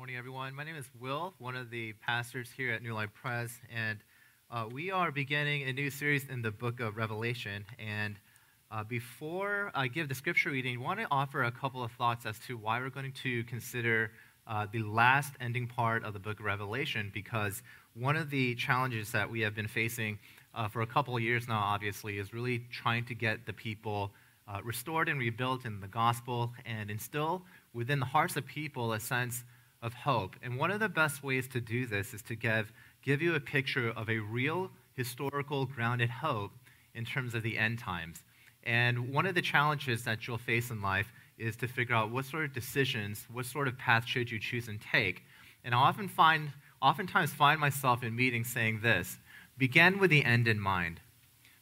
morning, everyone. My name is Will, one of the pastors here at New Life Press, and uh, we are beginning a new series in the book of Revelation. And uh, before I give the scripture reading, I want to offer a couple of thoughts as to why we're going to consider uh, the last ending part of the book of Revelation, because one of the challenges that we have been facing uh, for a couple of years now, obviously, is really trying to get the people uh, restored and rebuilt in the gospel and instill within the hearts of people a sense of hope. And one of the best ways to do this is to give, give you a picture of a real historical grounded hope in terms of the end times. And one of the challenges that you'll face in life is to figure out what sort of decisions, what sort of path should you choose and take. And I often find, oftentimes find myself in meetings saying this begin with the end in mind.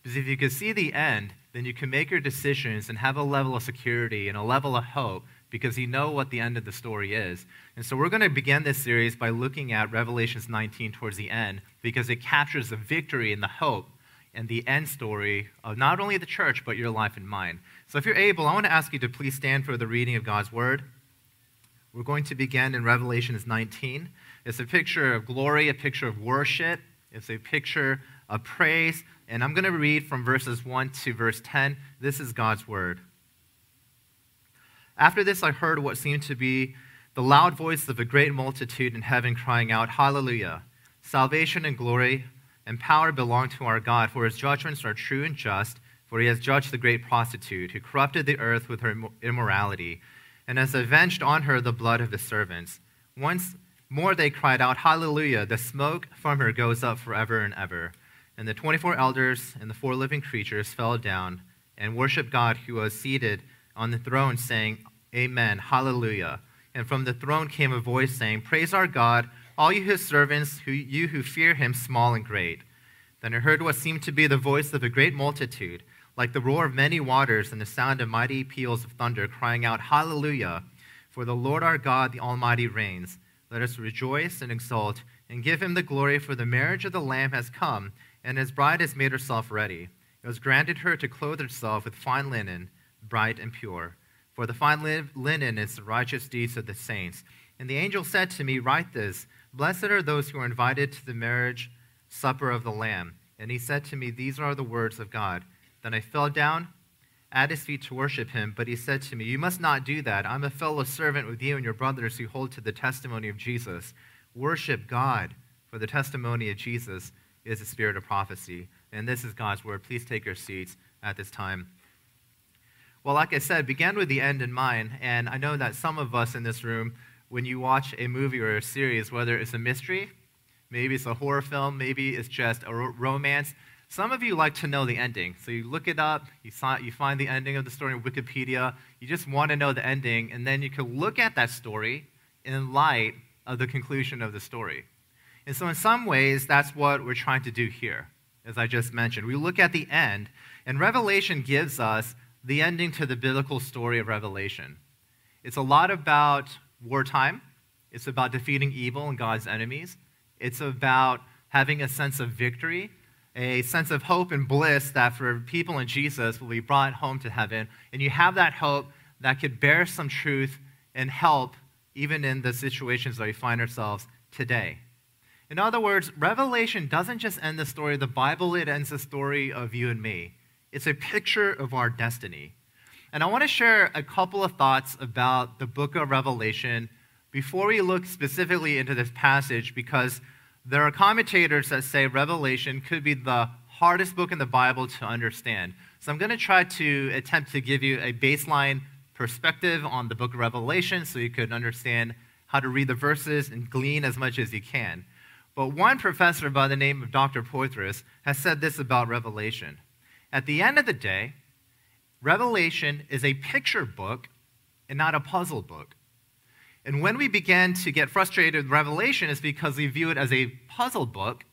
Because if you can see the end, then you can make your decisions and have a level of security and a level of hope because you know what the end of the story is. And so we're going to begin this series by looking at Revelations 19 towards the end because it captures the victory and the hope and the end story of not only the church, but your life and mine. So if you're able, I want to ask you to please stand for the reading of God's word. We're going to begin in Revelations 19. It's a picture of glory, a picture of worship, it's a picture of praise. And I'm going to read from verses 1 to verse 10. This is God's word. After this, I heard what seemed to be the loud voice of a great multitude in heaven crying out, Hallelujah! Salvation and glory and power belong to our God, for his judgments are true and just, for he has judged the great prostitute who corrupted the earth with her immorality, and has avenged on her the blood of his servants. Once more they cried out, Hallelujah! The smoke from her goes up forever and ever. And the 24 elders and the four living creatures fell down and worshiped God who was seated on the throne, saying, Amen, hallelujah. And from the throne came a voice saying, Praise our God, all you his servants, who, you who fear him, small and great. Then I heard what seemed to be the voice of a great multitude, like the roar of many waters and the sound of mighty peals of thunder, crying out, Hallelujah! For the Lord our God, the Almighty, reigns. Let us rejoice and exult and give him the glory, for the marriage of the Lamb has come, and his bride has made herself ready. It was granted her to clothe herself with fine linen, bright and pure. For the fine linen is the righteous deeds of the saints. And the angel said to me, Write this Blessed are those who are invited to the marriage supper of the Lamb. And he said to me, These are the words of God. Then I fell down at his feet to worship him. But he said to me, You must not do that. I'm a fellow servant with you and your brothers who hold to the testimony of Jesus. Worship God, for the testimony of Jesus is the spirit of prophecy. And this is God's word. Please take your seats at this time. Well, like I said, began with the end in mind. And I know that some of us in this room, when you watch a movie or a series, whether it's a mystery, maybe it's a horror film, maybe it's just a romance, some of you like to know the ending. So you look it up, you, you find the ending of the story in Wikipedia, you just want to know the ending, and then you can look at that story in light of the conclusion of the story. And so, in some ways, that's what we're trying to do here, as I just mentioned. We look at the end, and Revelation gives us the ending to the biblical story of Revelation. It's a lot about wartime, it's about defeating evil and God's enemies, it's about having a sense of victory, a sense of hope and bliss that for people in Jesus will be brought home to heaven. And you have that hope that could bear some truth and help even in the situations that we find ourselves today. In other words, Revelation doesn't just end the story of the Bible, it ends the story of you and me. It's a picture of our destiny. And I want to share a couple of thoughts about the book of Revelation before we look specifically into this passage because there are commentators that say Revelation could be the hardest book in the Bible to understand. So I'm going to try to attempt to give you a baseline perspective on the book of Revelation so you could understand how to read the verses and glean as much as you can. But one professor by the name of Dr. Poythress has said this about Revelation. At the end of the day, Revelation is a picture book and not a puzzle book. And when we begin to get frustrated with Revelation, it's because we view it as a puzzle book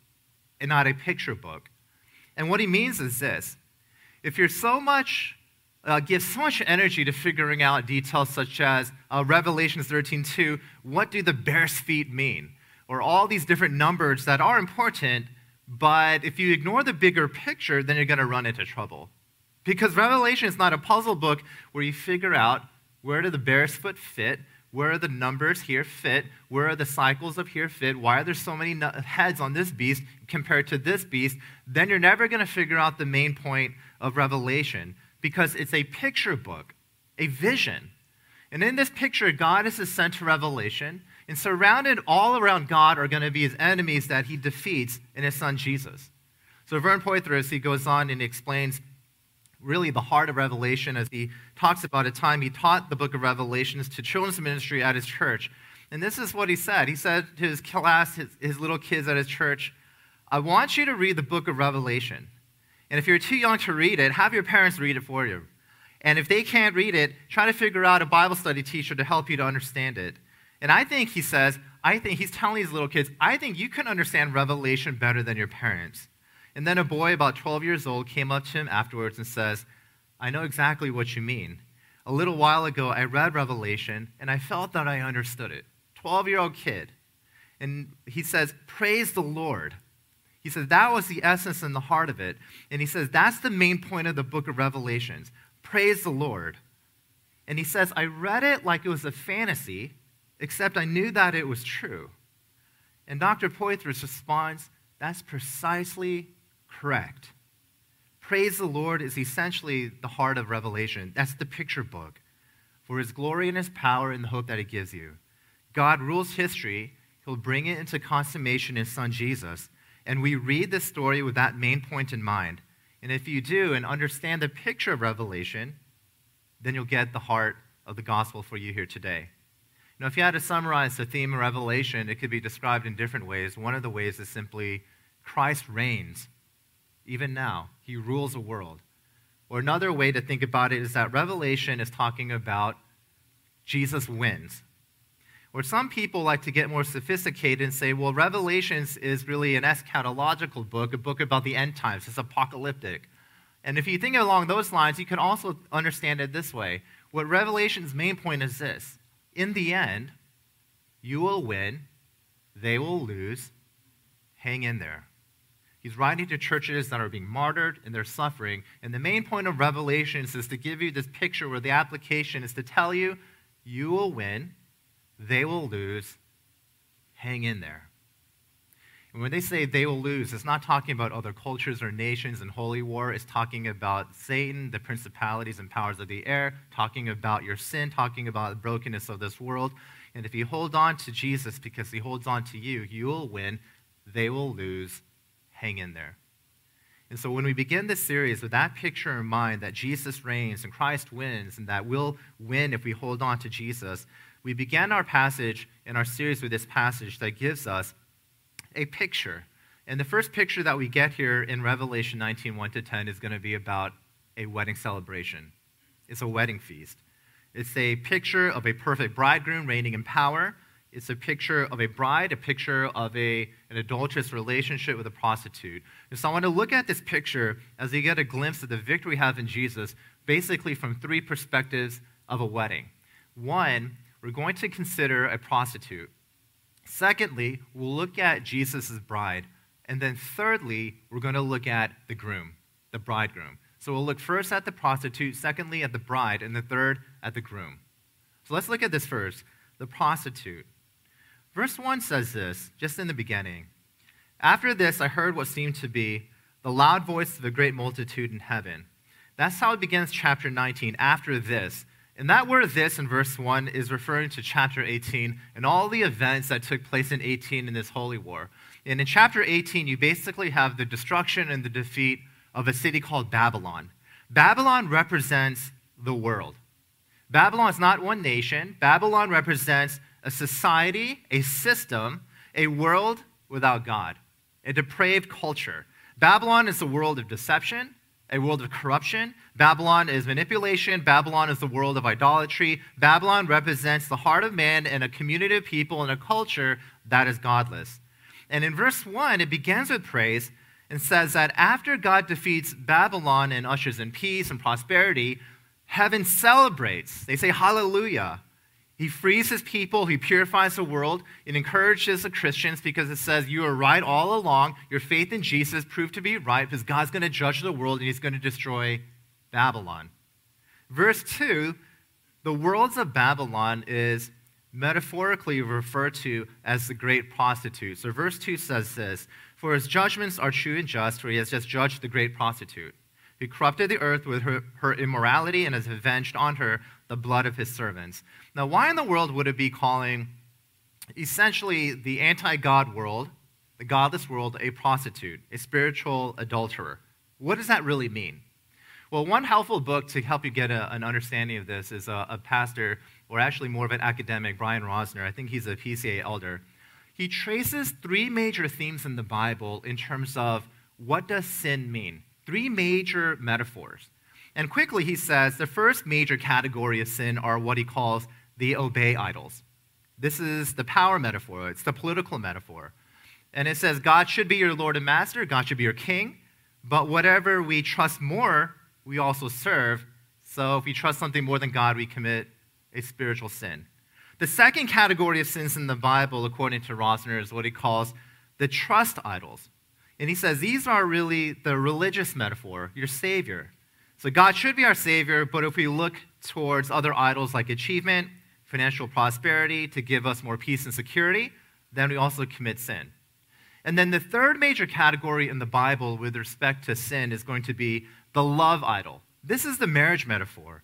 and not a picture book. And what he means is this if you're so much, uh, give so much energy to figuring out details such as uh, Revelation 13:2, what do the bear's feet mean? Or all these different numbers that are important, but if you ignore the bigger picture, then you're going to run into trouble. Because Revelation is not a puzzle book where you figure out where do the bear's foot fit, Where are the numbers here fit? Where are the cycles of here fit? Why are there so many heads on this beast compared to this beast? Then you're never going to figure out the main point of Revelation because it's a picture book, a vision. And in this picture, God is the center of Revelation, and surrounded all around God are going to be his enemies that he defeats in his son Jesus. So Vern Poythress, he goes on and explains really the heart of Revelation as he talks about a time he taught the book of Revelations to children's ministry at his church. And this is what he said. He said to his class, his, his little kids at his church, I want you to read the book of Revelation. And if you're too young to read it, have your parents read it for you. And if they can't read it, try to figure out a Bible study teacher to help you to understand it. And I think he says, I think he's telling these little kids, I think you can understand Revelation better than your parents. And then a boy about 12 years old came up to him afterwards and says, I know exactly what you mean. A little while ago, I read Revelation and I felt that I understood it. 12 year old kid. And he says, Praise the Lord. He says that was the essence and the heart of it. And he says that's the main point of the book of Revelations. Praise the Lord. And he says, I read it like it was a fantasy, except I knew that it was true. And Dr. Poythress responds, That's precisely correct. Praise the Lord is essentially the heart of Revelation. That's the picture book for his glory and his power and the hope that it gives you. God rules history, he'll bring it into consummation in his son Jesus. And we read this story with that main point in mind. And if you do and understand the picture of Revelation, then you'll get the heart of the gospel for you here today. Know, if you had to summarize the theme of Revelation, it could be described in different ways. One of the ways is simply Christ reigns even now. He rules the world. Or another way to think about it is that Revelation is talking about Jesus wins. Or some people like to get more sophisticated and say, well, Revelations is really an eschatological book, a book about the end times. It's apocalyptic. And if you think along those lines, you can also understand it this way. What Revelation's main point is this in the end, you will win, they will lose. Hang in there. He's writing to churches that are being martyred and they're suffering. And the main point of Revelations is to give you this picture where the application is to tell you, you will win, they will lose. Hang in there. And when they say they will lose, it's not talking about other cultures or nations and holy war. It's talking about Satan, the principalities and powers of the air, talking about your sin, talking about the brokenness of this world. And if you hold on to Jesus because he holds on to you, you will win, they will lose, hang in there. And so when we begin this series with that picture in mind that Jesus reigns and Christ wins and that we'll win if we hold on to Jesus, we began our passage in our series with this passage that gives us a picture. And the first picture that we get here in Revelation 19 1 to 10 is going to be about a wedding celebration. It's a wedding feast. It's a picture of a perfect bridegroom reigning in power it's a picture of a bride, a picture of a, an adulterous relationship with a prostitute. And so I want to look at this picture as you get a glimpse of the victory we have in Jesus, basically from three perspectives of a wedding. One, we're going to consider a prostitute. Secondly, we'll look at Jesus' bride. And then thirdly, we're going to look at the groom, the bridegroom. So we'll look first at the prostitute, secondly at the bride, and the third at the groom. So let's look at this first the prostitute. Verse 1 says this, just in the beginning. After this, I heard what seemed to be the loud voice of a great multitude in heaven. That's how it begins chapter 19, after this. And that word this in verse 1 is referring to chapter 18 and all the events that took place in 18 in this holy war. And in chapter 18, you basically have the destruction and the defeat of a city called Babylon. Babylon represents the world. Babylon is not one nation, Babylon represents a society, a system, a world without God, a depraved culture. Babylon is a world of deception, a world of corruption. Babylon is manipulation. Babylon is the world of idolatry. Babylon represents the heart of man and a community of people and a culture that is godless. And in verse 1, it begins with praise and says that after God defeats Babylon and ushers in peace and prosperity, heaven celebrates. They say, Hallelujah. He frees his people, he purifies the world. It encourages the Christians because it says, You are right all along. Your faith in Jesus proved to be right because God's going to judge the world and he's going to destroy Babylon. Verse 2 the worlds of Babylon is metaphorically referred to as the great prostitute. So, verse 2 says this For his judgments are true and just, for he has just judged the great prostitute, who corrupted the earth with her, her immorality and has avenged on her the blood of his servants. Now, why in the world would it be calling essentially the anti God world, the godless world, a prostitute, a spiritual adulterer? What does that really mean? Well, one helpful book to help you get a, an understanding of this is a, a, pastor, or actually more of an academic, Brian Rosner. I think he's a PCA elder. He traces three major themes in the Bible in terms of what does sin mean. Three major metaphors. And quickly, he says the first major category of sin are what he calls the obey idols. This is the power metaphor, it's the political metaphor. And it says God should be your Lord and Master, God should be your king, but whatever we trust more, we also serve. So if we trust something more than God, we commit a spiritual sin. The second category of sins in the Bible, according to Rosner, is what he calls the trust idols. And he says these are really the religious metaphor, your Savior. So God should be our Savior, but if we look towards other idols like achievement, financial prosperity to give us more peace and security, then we also commit sin. And then the third major category in the Bible with respect to sin is going to be the love idol. This is the marriage metaphor.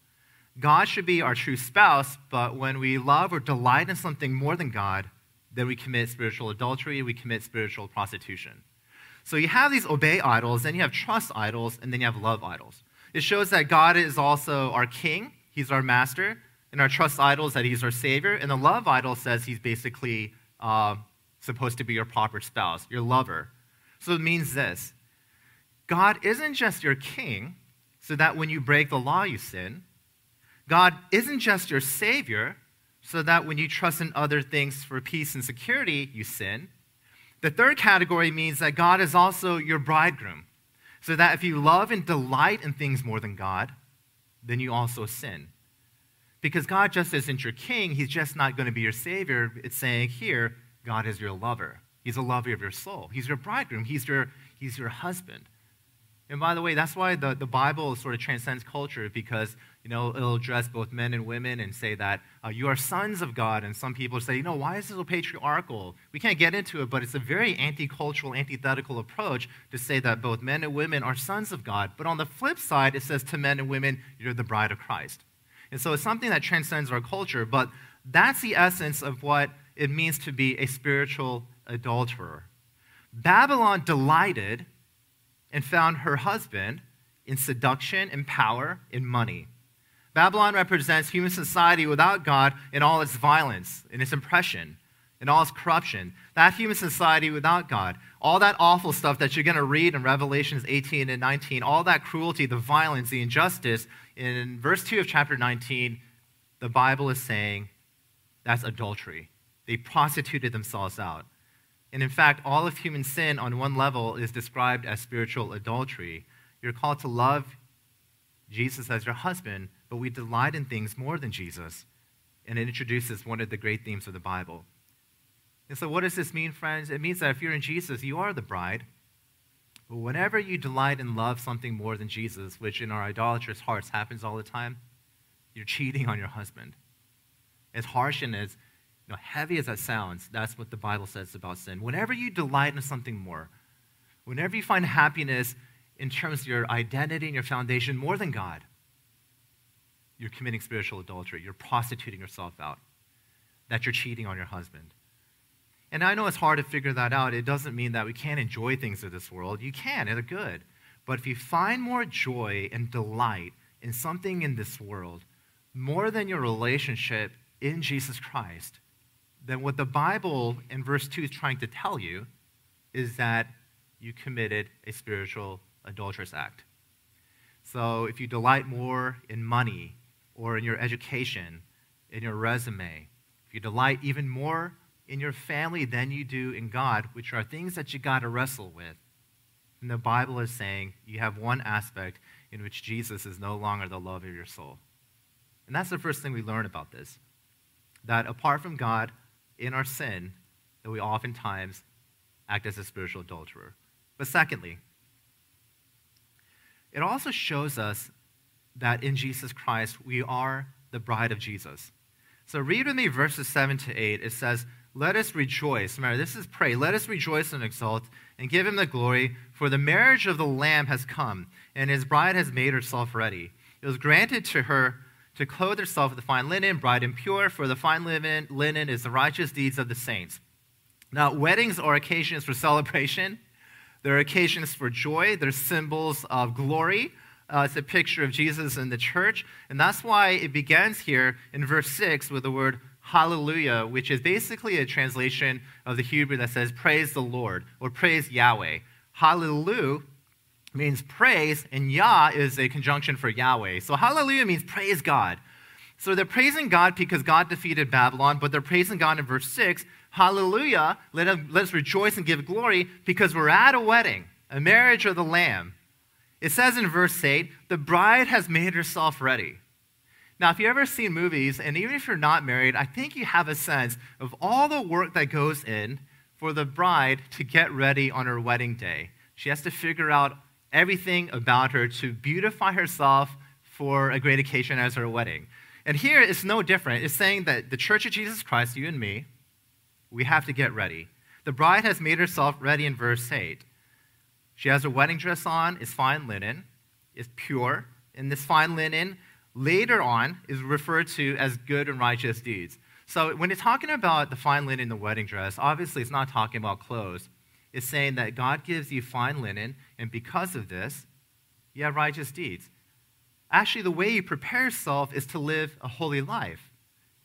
God should be our true spouse, but when we love or delight in something more than God, then we commit spiritual adultery, we commit spiritual prostitution. So you have these obey idols, then you have trust idols, and then you have love idols. It shows that God is also our king, he's our master, and our trust idols that he's our savior, and the love idol says he's basically uh, supposed to be your proper spouse, your lover. So it means this God isn't just your king, so that when you break the law, you sin. God isn't just your savior, so that when you trust in other things for peace and security, you sin. The third category means that God is also your bridegroom, so that if you love and delight in things more than God, then you also sin. Because God just isn't your king, He's just not going to be your savior. It's saying here, God is your lover. He's a lover of your soul. He's your bridegroom. He's your, he's your husband. And by the way, that's why the, the Bible sort of transcends culture because, you know, it'll address both men and women and say that uh, you are sons of God. And some people say, you know, why is this so patriarchal? We can't get into it, but it's a very anti-cultural, antithetical approach to say that both men and women are sons of God. But on the flip side, it says to men and women, you're the bride of Christ. And so it's something that transcends our culture, but that's the essence of what it means to be a spiritual adulterer. Babylon delighted and found her husband in seduction and power and money. Babylon represents human society without God in all its violence, in its oppression, in all its corruption. That human society without God, all that awful stuff that you're going to read in Revelations 18 and 19, all that cruelty, the violence, the injustice, in verse 2 of chapter 19, the Bible is saying that's adultery. They prostituted themselves out. And in fact, all of human sin on one level is described as spiritual adultery. You're called to love Jesus as your husband, but we delight in things more than Jesus. And it introduces one of the great themes of the Bible. And so, what does this mean, friends? It means that if you're in Jesus, you are the bride. But whenever you delight and love something more than Jesus, which in our idolatrous hearts happens all the time, you're cheating on your husband. As harsh and as you know, heavy as that sounds, that's what the Bible says about sin. Whenever you delight in something more, whenever you find happiness in terms of your identity and your foundation more than God, you're committing spiritual adultery. You're prostituting yourself out. That you're cheating on your husband. And I know it's hard to figure that out. It doesn't mean that we can't enjoy things of this world. You can, and they're good. But if you find more joy and delight in something in this world, more than your relationship in Jesus Christ, then what the Bible in verse 2 is trying to tell you is that you committed a spiritual adulterous act. So if you delight more in money or in your education, in your resume, if you delight even more in your family than you do in God, which are things that you got to wrestle with, and the Bible is saying you have one aspect in which Jesus is no longer the love of your soul. And that's the first thing we learn about this. That apart from God, in our sin that we oftentimes act as a spiritual adulterer. But secondly, it also shows us that in Jesus Christ we are the bride of Jesus. So read with me verses 7 to 8. It says, Let us rejoice. Remember, this is pray. Let us rejoice and exult and give him the glory, for the marriage of the Lamb has come, and his bride has made herself ready. It was granted to her to clothe herself with the fine linen, bright and pure, for the fine linen, linen is the righteous deeds of the saints. Now, weddings are occasions for celebration. They're occasions for joy. They're symbols of glory. Uh, it's a picture of Jesus in the church. And that's why it begins here in verse 6 with the word hallelujah, which is basically a translation of the Hebrew that says praise the Lord or praise Yahweh. Hallelujah means praise, and Yah is a conjunction for Yahweh. So hallelujah means praise God. So they're praising God because God defeated Babylon, but they're praising God in verse 6. Hallelujah, let us rejoice and give glory because we're at a wedding, a marriage of the Lamb. It says in verse 8, the bride has made herself ready. Now, if you've ever seen movies, and even if you're not married, I think you have a sense of all the work that goes in for the bride to get ready on her wedding day. She has to figure out everything about her to beautify herself for a great occasion as her wedding. And here it's no different. It's saying that the Church of Jesus Christ, you and me, we have to get ready. The bride has made herself ready in verse 8. She has her wedding dress on, it's fine linen, it's pure, and this fine linen later on is referred to as good and righteous deeds. So when it's talking about the fine linen in the wedding dress, obviously it's not talking about clothes It's saying that God gives you fine linen, and because of this, you have righteous deeds. Actually, the way you prepare yourself is to live a holy life,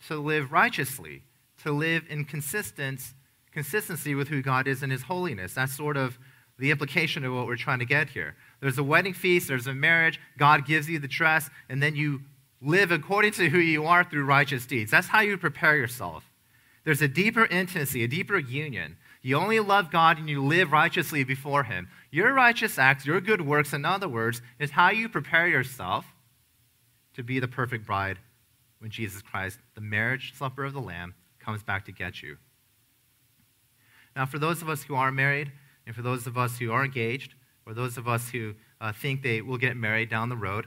to live righteously, to live in consistency with who God is in His holiness. That's sort of the implication of what we're trying to get here. There's a wedding feast, there's a marriage, God gives you the dress, and then you live according to who you are through righteous deeds. That's how you prepare yourself. There's a deeper intimacy, a deeper union. You only love God and you live righteously before Him. Your righteous acts, your good works, in other words, is how you prepare yourself to be the perfect bride when Jesus Christ, the marriage supper of the Lamb, comes back to get you. Now, for those of us who are married, and for those of us who are engaged, or those of us who uh, think they will get married down the road,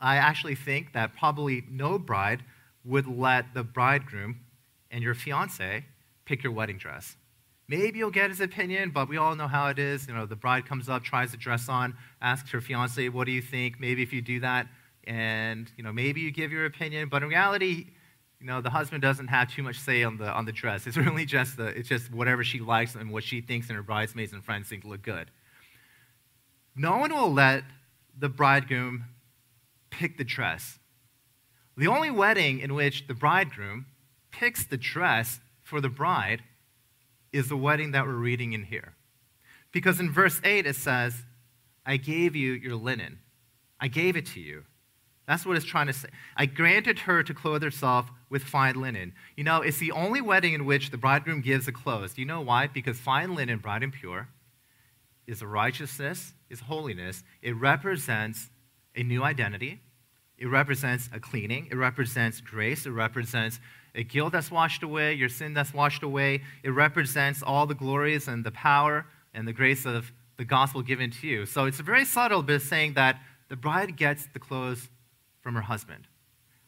I actually think that probably no bride would let the bridegroom and your fiance pick your wedding dress. Maybe you'll get his opinion, but we all know how it is. You know, the bride comes up, tries the dress on, asks her fiance, "What do you think?" Maybe if you do that, and you know, maybe you give your opinion, but in reality, you know, the husband doesn't have too much say on the on the dress. It's really just the it's just whatever she likes and what she thinks and her bridesmaids and friends think look good. No one will let the bridegroom pick the dress. The only wedding in which the bridegroom picks the dress for the bride is the wedding that we're reading in here. Because in verse 8 it says, I gave you your linen. I gave it to you. That's what it's trying to say. I granted her to clothe herself with fine linen. You know, it's the only wedding in which the bridegroom gives the clothes. Do you know why? Because fine linen, bright and pure, is righteousness, is holiness. It represents a new identity. It represents a cleaning. It represents grace. It represents a guilt that's washed away, your sin that's washed away. It represents all the glories and the power and the grace of the gospel given to you. So it's a very subtle, but it's saying that the bride gets the clothes from her husband.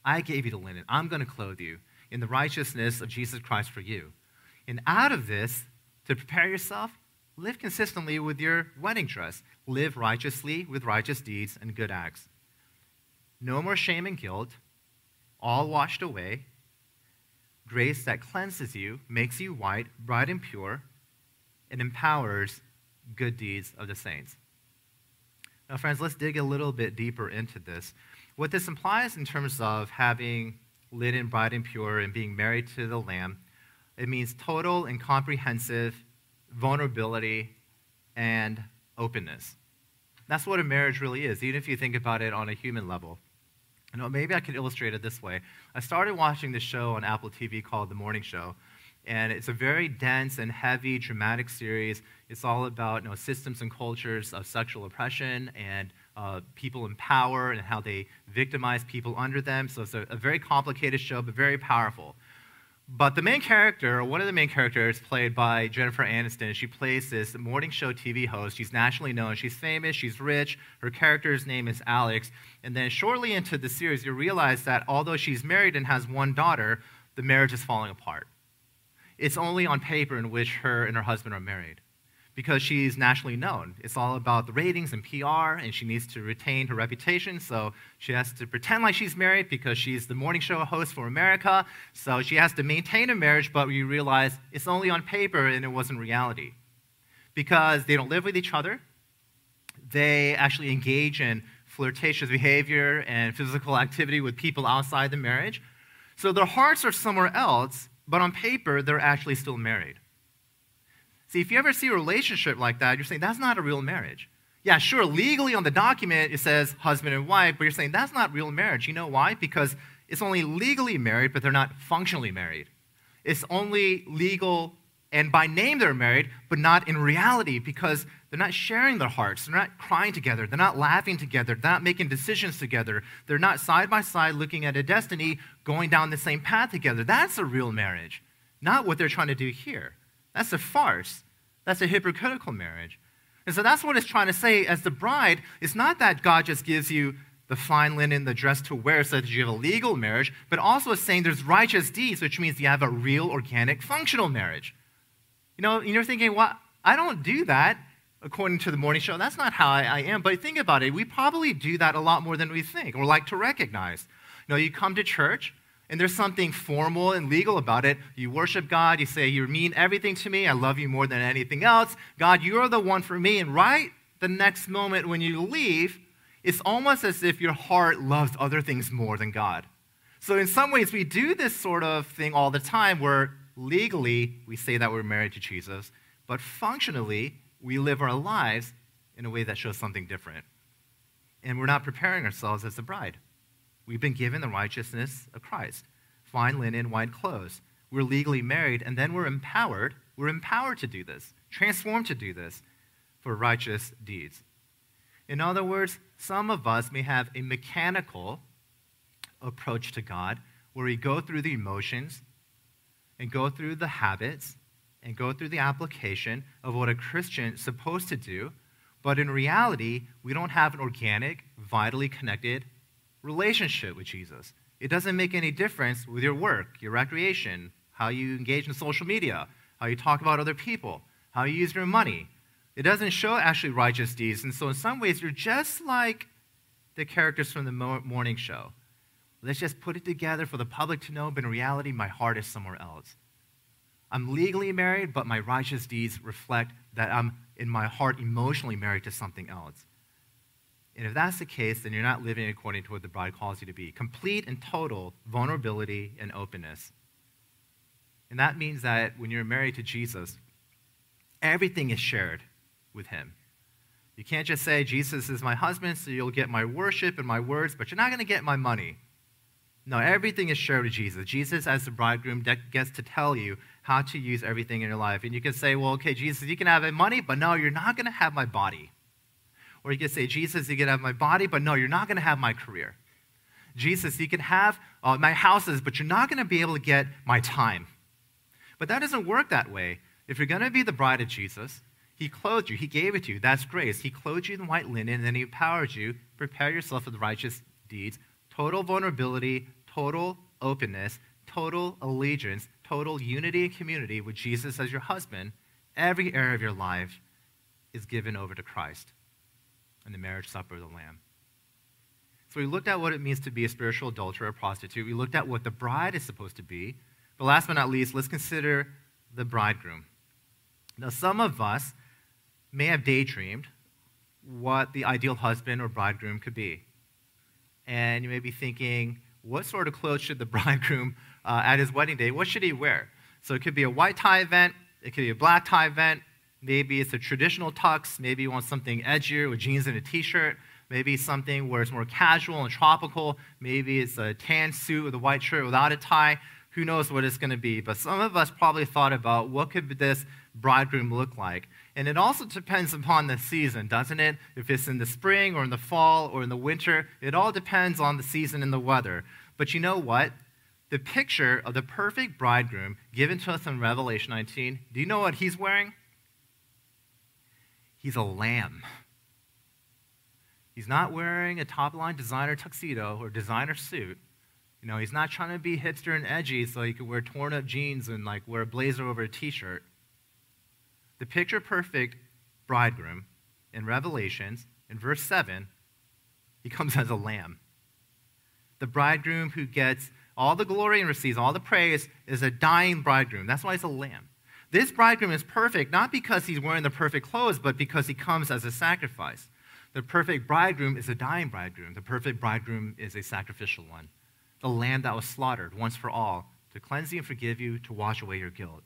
I gave you the linen. I'm going to clothe you in the righteousness of Jesus Christ for you. And out of this, to prepare yourself, live consistently with your wedding dress. Live righteously with righteous deeds and good acts. No more shame and guilt, all washed away grace that cleanses you, makes you white, bright and pure, and empowers good deeds of the saints. Now, friends, let's dig a little bit deeper into this. What this implies in terms of having linen, bright and pure, and being married to the Lamb, it means total and comprehensive vulnerability and openness. That's what a marriage really is, even if you think about it on a human level. You know, maybe I could illustrate it this way. I started watching this show on Apple TV called The Morning Show, and it's a very dense and heavy, dramatic series. It's all about you know, systems and cultures of sexual oppression and uh, people in power and how they victimize people under them. So it's a, a very complicated show, but very powerful. But the main character, one of the main characters, played by Jennifer Aniston, she plays this morning show TV host. She's nationally known. She's famous. She's rich. Her character's name is Alex. And then shortly into the series, you realize that although she's married and has one daughter, the marriage is falling apart. It's only on paper in which her and her husband are married because she's nationally known. It's all about the ratings and PR, and she needs to retain her reputation. So she has to pretend like she's married because she's the morning show host for America. So she has to maintain a marriage, but we realize it's only on paper and it wasn't reality. Because they don't live with each other, they actually engage in flirtatious behavior and physical activity with people outside the marriage. So their hearts are somewhere else, but on paper, they're actually still married. See, if you ever see a relationship like that, you're saying that's not a real marriage. Yeah, sure, legally on the document it says husband and wife, but you're saying that's not real marriage. You know why? Because it's only legally married, but they're not functionally married. It's only legal and by name they're married, but not in reality because they're not sharing their hearts. They're not crying together. They're not laughing together. They're not making decisions together. They're not side by side looking at a destiny going down the same path together. That's a real marriage, not what they're trying to do here. That's a farce. That's a hypocritical marriage. And so that's what it's trying to say as the bride. It's not that God just gives you the fine linen, the dress to wear so that you have a legal marriage, but also it's saying there's righteous deeds, which means you have a real, organic, functional marriage. You know, you're thinking, well, I don't do that according to the morning show. That's not how I, I am. But think about it. We probably do that a lot more than we think or like to recognize. You know, you come to church, and there's something formal and legal about it. You worship God, you say, You mean everything to me, I love you more than anything else. God, you're the one for me. And right the next moment when you leave, it's almost as if your heart loves other things more than God. So, in some ways, we do this sort of thing all the time where legally we say that we're married to Jesus, but functionally, we live our lives in a way that shows something different. And we're not preparing ourselves as the bride. We've been given the righteousness of Christ fine linen, white clothes. We're legally married, and then we're empowered. We're empowered to do this, transformed to do this for righteous deeds. In other words, some of us may have a mechanical approach to God where we go through the emotions and go through the habits and go through the application of what a Christian is supposed to do, but in reality, we don't have an organic, vitally connected relationship with Jesus. It doesn't make any difference with your work, your recreation, how you engage in social media, how you talk about other people, how you use your money. It doesn't show actually righteous deeds. And so, in some ways, you're just like the characters from the morning show. Let's just put it together for the public to know, but in reality, my heart is somewhere else. I'm legally married, but my righteous deeds reflect that I'm in my heart emotionally married to something else. And if that's the case, then you're not living according to what the bride calls you to be complete and total vulnerability and openness. And that means that when you're married to Jesus, everything is shared with him. You can't just say, Jesus is my husband, so you'll get my worship and my words, but you're not going to get my money. No, everything is shared with Jesus. Jesus, as the bridegroom, gets to tell you how to use everything in your life. And you can say, well, okay, Jesus, you can have my money, but no, you're not going to have my body. Or you could say, Jesus, you can have my body, but no, you're not going to have my career. Jesus, you can have uh, my houses, but you're not going to be able to get my time. But that doesn't work that way. If you're going to be the bride of Jesus, He clothed you, He gave it to you. That's grace. He clothed you in white linen, and then He empowered you. Prepare yourself for the righteous deeds. Total vulnerability, total openness, total allegiance, total unity and community with Jesus as your husband. Every area of your life is given over to Christ and the marriage supper of the Lamb. So we looked at what it means to be a spiritual adulterer, a prostitute. We looked at what the bride is supposed to be. But last but not least, let's consider the bridegroom. Now, some of us may have daydreamed what the ideal husband or bridegroom could be. And you may be thinking, what sort of clothes should the bridegroom uh, at his wedding day, what should he wear? So it could be a white tie event, it could be a black tie event, Maybe it's a traditional tux. Maybe you want something edgier with jeans and a t shirt. Maybe something where it's more casual and tropical. Maybe it's a tan suit with a white shirt without a tie. Who knows what it's going to be? But some of us probably thought about what could this bridegroom look like. And it also depends upon the season, doesn't it? If it's in the spring or in the fall or in the winter, it all depends on the season and the weather. But you know what? the picture of the perfect bridegroom given to us in Revelation 19, do you know what he's wearing? He's a lamb. He's not wearing a top line designer tuxedo or designer suit. You know, he's not trying to be hipster and edgy so he can wear torn up jeans and like wear a blazer over a t shirt. The picture perfect bridegroom in Revelations, in verse 7, he comes as a lamb. The bridegroom who gets all the glory and receives all the praise is a dying bridegroom. That's why he's a lamb. This bridegroom is perfect not because he's wearing the perfect clothes, but because he comes as a sacrifice. The perfect bridegroom is a dying bridegroom. The perfect bridegroom is a sacrificial one. The lamb that was slaughtered once for all to cleanse you and forgive you, to wash away your guilt.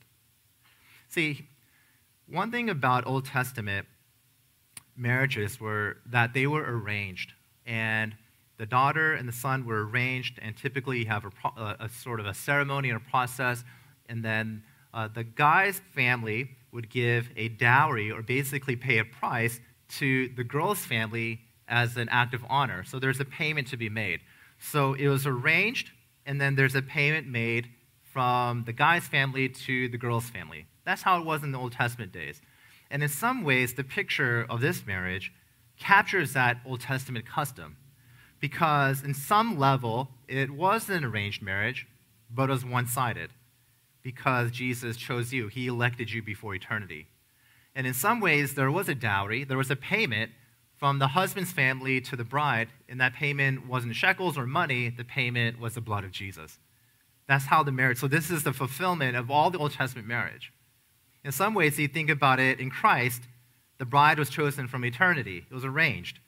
See, one thing about Old Testament marriages were that they were arranged. And the daughter and the son were arranged, and typically you have a, a, a sort of a ceremony and a process, and then uh, the guy's family would give a dowry or basically pay a price to the girl's family as an act of honor. So there's a payment to be made. So it was arranged, and then there's a payment made from the guy's family to the girl's family. That's how it was in the Old Testament days. And in some ways, the picture of this marriage captures that Old Testament custom because, in some level, it was an arranged marriage, but it was one sided because Jesus chose you. He elected you before eternity. And in some ways, there was a dowry, there was a payment from the husband's family to the bride, and that payment wasn't shekels or money, the payment was the blood of Jesus. That's how the marriage, so this is the fulfillment of all the Old Testament marriage. In some ways, you think about it in Christ, the bride was chosen from eternity, it was arranged.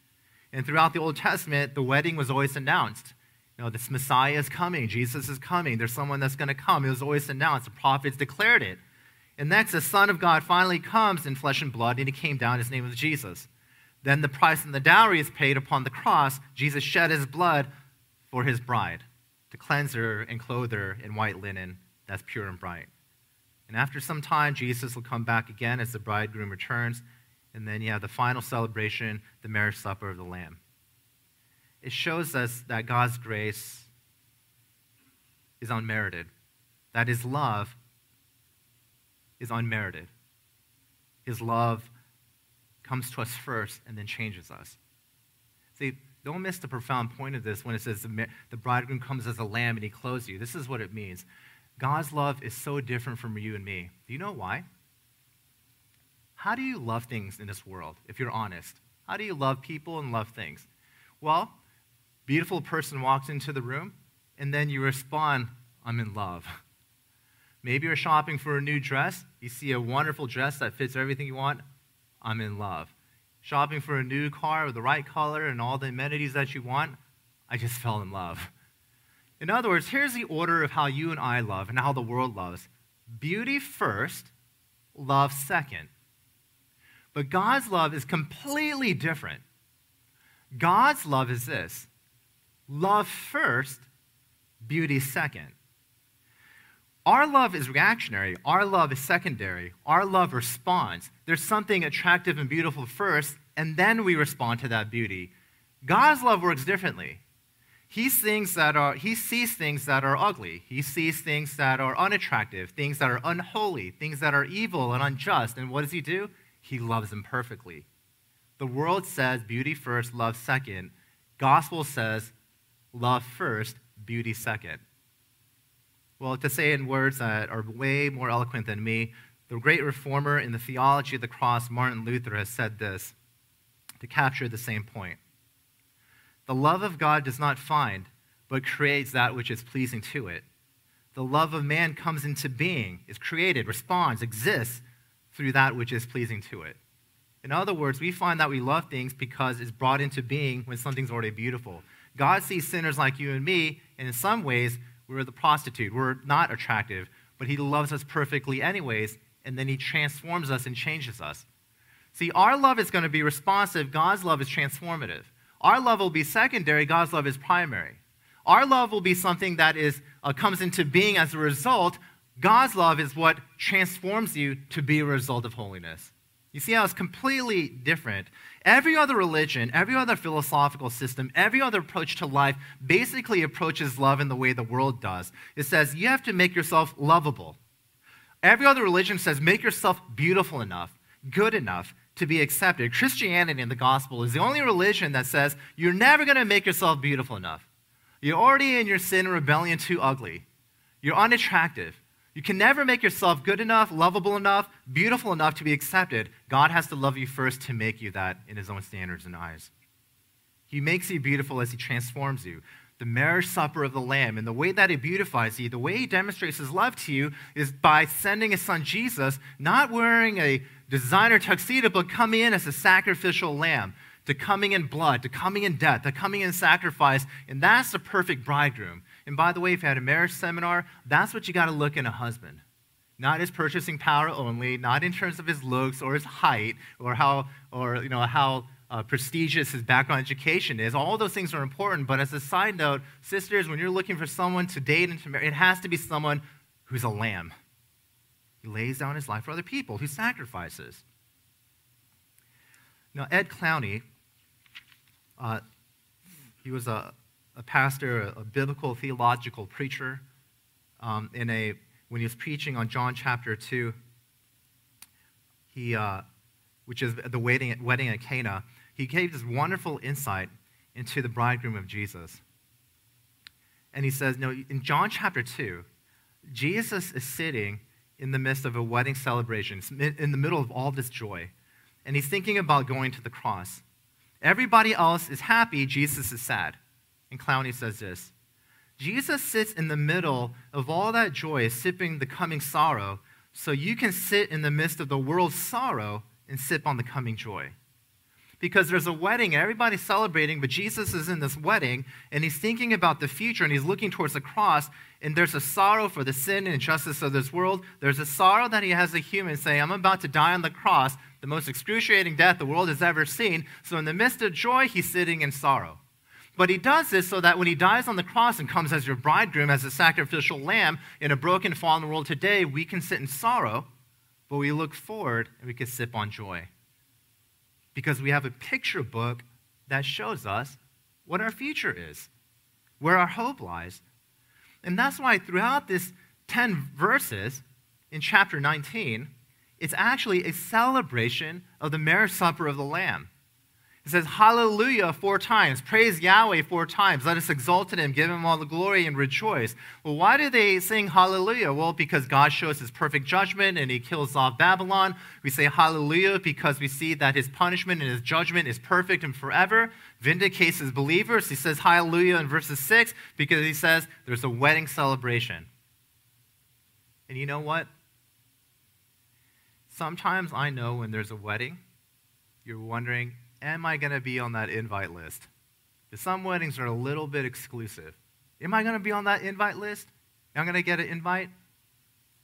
And throughout the Old Testament, the wedding was always announced. Know, this Messiah is coming, Jesus is coming, there's someone that's going to come. It was always announced. The prophets declared it. And next, the Son of God finally comes in flesh and blood, and he came down. His name was Jesus. Then the price and the dowry is paid upon the cross. Jesus shed his blood for his bride to cleanse her and clothe her in white linen that's pure and bright. And after some time, Jesus will come back again as the bridegroom returns. And then you have the final celebration, the marriage supper of the Lamb. It shows us that God's grace is unmerited, that his love is unmerited. His love comes to us first and then changes us. See, don't miss the profound point of this when it says the, bridegroom comes as a lamb and he clothes you. This is what it means. God's love is so different from you and me. Do you know why? How do you love things in this world, if you're honest? How do you love people and love things? Well, beautiful person walks into the room, and then you respond, I'm in love. Maybe you're shopping for a new dress. You see a wonderful dress that fits everything you want. I'm in love. Shopping for a new car with the right color and all the amenities that you want. I just fell in love. In other words, here's the order of how you and I love and how the world loves beauty first, love second. But God's love is completely different. God's love is this love first, beauty second. Our love is reactionary. Our love is secondary. Our love responds. There's something attractive and beautiful first, and then we respond to that beauty. God's love works differently. He, that are, he sees things that are ugly. He sees things that are unattractive, things that are unholy, things that are evil and unjust. And what does he do? He loves them perfectly. The world says beauty first, love second. Gospel says love first, beauty second. Well, to say in words that are way more eloquent than me, the great reformer in the theology of the cross, Martin Luther, has said this to capture the same point. The love of God does not find, but creates that which is pleasing to it. The love of man comes into being, is created, responds, exists through that which is pleasing to it. In other words, we find that we love things because it's brought into being when something's already beautiful. God sees sinners like you and me, and in some ways, we're the prostitute. We're not attractive, but He loves us perfectly, anyways, and then He transforms us and changes us. See, our love is going to be responsive, God's love is transformative. Our love will be secondary, God's love is primary. Our love will be something that is, uh, comes into being as a result. God's love is what transforms you to be a result of holiness. You see how it's completely different. Every other religion, every other philosophical system, every other approach to life basically approaches love in the way the world does. It says you have to make yourself lovable. Every other religion says make yourself beautiful enough, good enough to be accepted. Christianity and the gospel is the only religion that says you're never going to make yourself beautiful enough. You're already in your sin and rebellion too ugly. You're unattractive. You can never make yourself good enough, lovable enough, beautiful enough to be accepted. God has to love you first to make you that in his own standards and eyes. He makes you beautiful as he transforms you. The marriage supper of the Lamb, and the way that he beautifies you, the way he demonstrates his love to you, is by sending his son Jesus, not wearing a designer tuxedo, but coming in as a sacrificial lamb, to coming in blood, to coming in death, to coming in sacrifice. And that's the perfect bridegroom. And by the way, if you had a marriage seminar, that's what you got to look in a husband. Not his purchasing power only, not in terms of his looks or his height or how, or, you know, how uh, prestigious his background education is. All those things are important, but as a side note, sisters, when you're looking for someone to date and to marry, it has to be someone who's a lamb. He lays down his life for other people, who sacrifices. Now, Ed Clowney, uh, he was a, a pastor, a, a biblical theological preacher, um, in a, when he was preaching on John chapter 2, he, uh, which is the wedding, wedding at Cana, he gave this wonderful insight into the bridegroom of Jesus. And he says, no, in John chapter 2, Jesus is sitting in the midst of a wedding celebration, in the middle of all this joy. And he's thinking about going to the cross. Everybody else is happy, Jesus is sad. And Clowney says this Jesus sits in the middle of all that joy, sipping the coming sorrow, so you can sit in the midst of the world's sorrow and sip on the coming joy. Because there's a wedding, and everybody's celebrating, but Jesus is in this wedding, and he's thinking about the future, and he's looking towards the cross, and there's a sorrow for the sin and injustice of this world. There's a sorrow that he has a human saying, I'm about to die on the cross, the most excruciating death the world has ever seen. So in the midst of joy, he's sitting in sorrow. But he does this so that when he dies on the cross and comes as your bridegroom, as a sacrificial lamb in a broken, fallen world today, we can sit in sorrow, but we look forward and we can sip on joy. Because we have a picture book that shows us what our future is, where our hope lies. And that's why throughout this 10 verses in chapter 19, it's actually a celebration of the marriage supper of the Lamb. It says, Hallelujah four times. Praise Yahweh four times. Let us exalt in him, give him all the glory, and rejoice. Well, why do they sing Hallelujah? Well, because God shows his perfect judgment and he kills off Babylon. We say Hallelujah because we see that his punishment and his judgment is perfect and forever, vindicates his believers. He says Hallelujah in verses 6 because he says there's a wedding celebration. And you know what? Sometimes I know when there's a wedding, you're wondering, am I going to be on that invite list? Because some weddings are a little bit exclusive. Am I going to be on that invite list? Am I going to get an invite?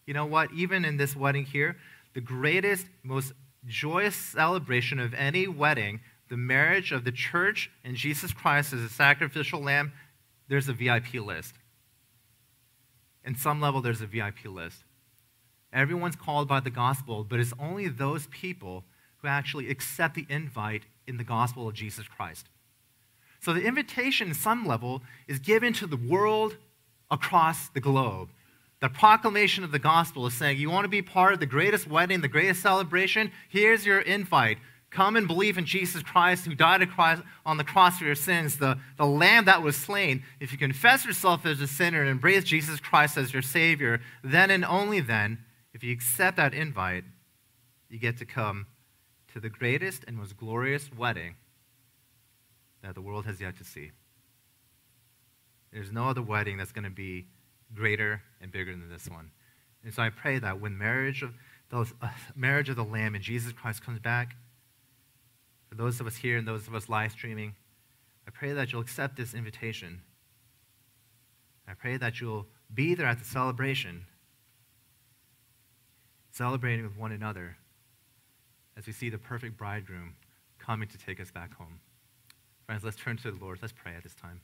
You know what? Even in this wedding here, the greatest, most joyous celebration of any wedding, the marriage of the church and Jesus Christ as a sacrificial lamb, there's a VIP list. In some level, there's a VIP list. Everyone's called by the gospel, but it's only those people who actually accept the invite in the gospel of Jesus Christ. So the invitation, in some level, is given to the world across the globe. The proclamation of the gospel is saying, You want to be part of the greatest wedding, the greatest celebration? Here's your invite. Come and believe in Jesus Christ who died on the cross for your sins, the, the lamb that was slain. If you confess yourself as a sinner and embrace Jesus Christ as your Savior, then and only then, if you accept that invite, you get to come to the greatest and most glorious wedding that the world has yet to see. There's no other wedding that's going to be greater and bigger than this one. And so I pray that when marriage of, the uh, marriage of the Lamb and Jesus Christ comes back, for those of us here and those of us live streaming, I pray that you'll accept this invitation. I pray that you'll be there at the celebration, celebrating with one another as we see the perfect bridegroom coming to take us back home. Friends, let's turn to the Lord. Let's pray at this time.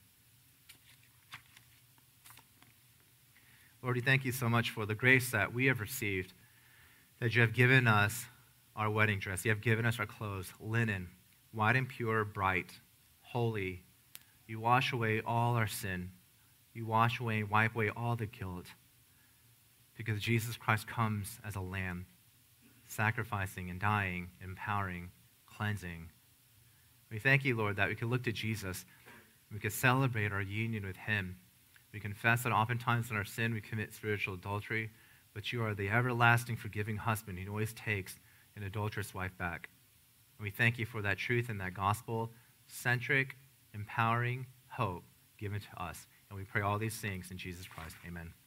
Lord, we thank you so much for the grace that we have received, that you have given us our wedding dress. You have given us our clothes, linen, white and pure, bright, holy. You wash away all our sin. You wash away, and wipe away all the guilt. Because Jesus Christ comes as a lamb, sacrificing and dying, empowering, cleansing. We thank you, Lord, that we can look to Jesus. We can celebrate our union with him. We confess that oftentimes in our sin we commit spiritual adultery, but you are the everlasting, forgiving husband who always takes an adulterous wife back. And we thank you for that truth and that gospel centric, empowering hope given to us. And we pray all these things in Jesus Christ. Amen.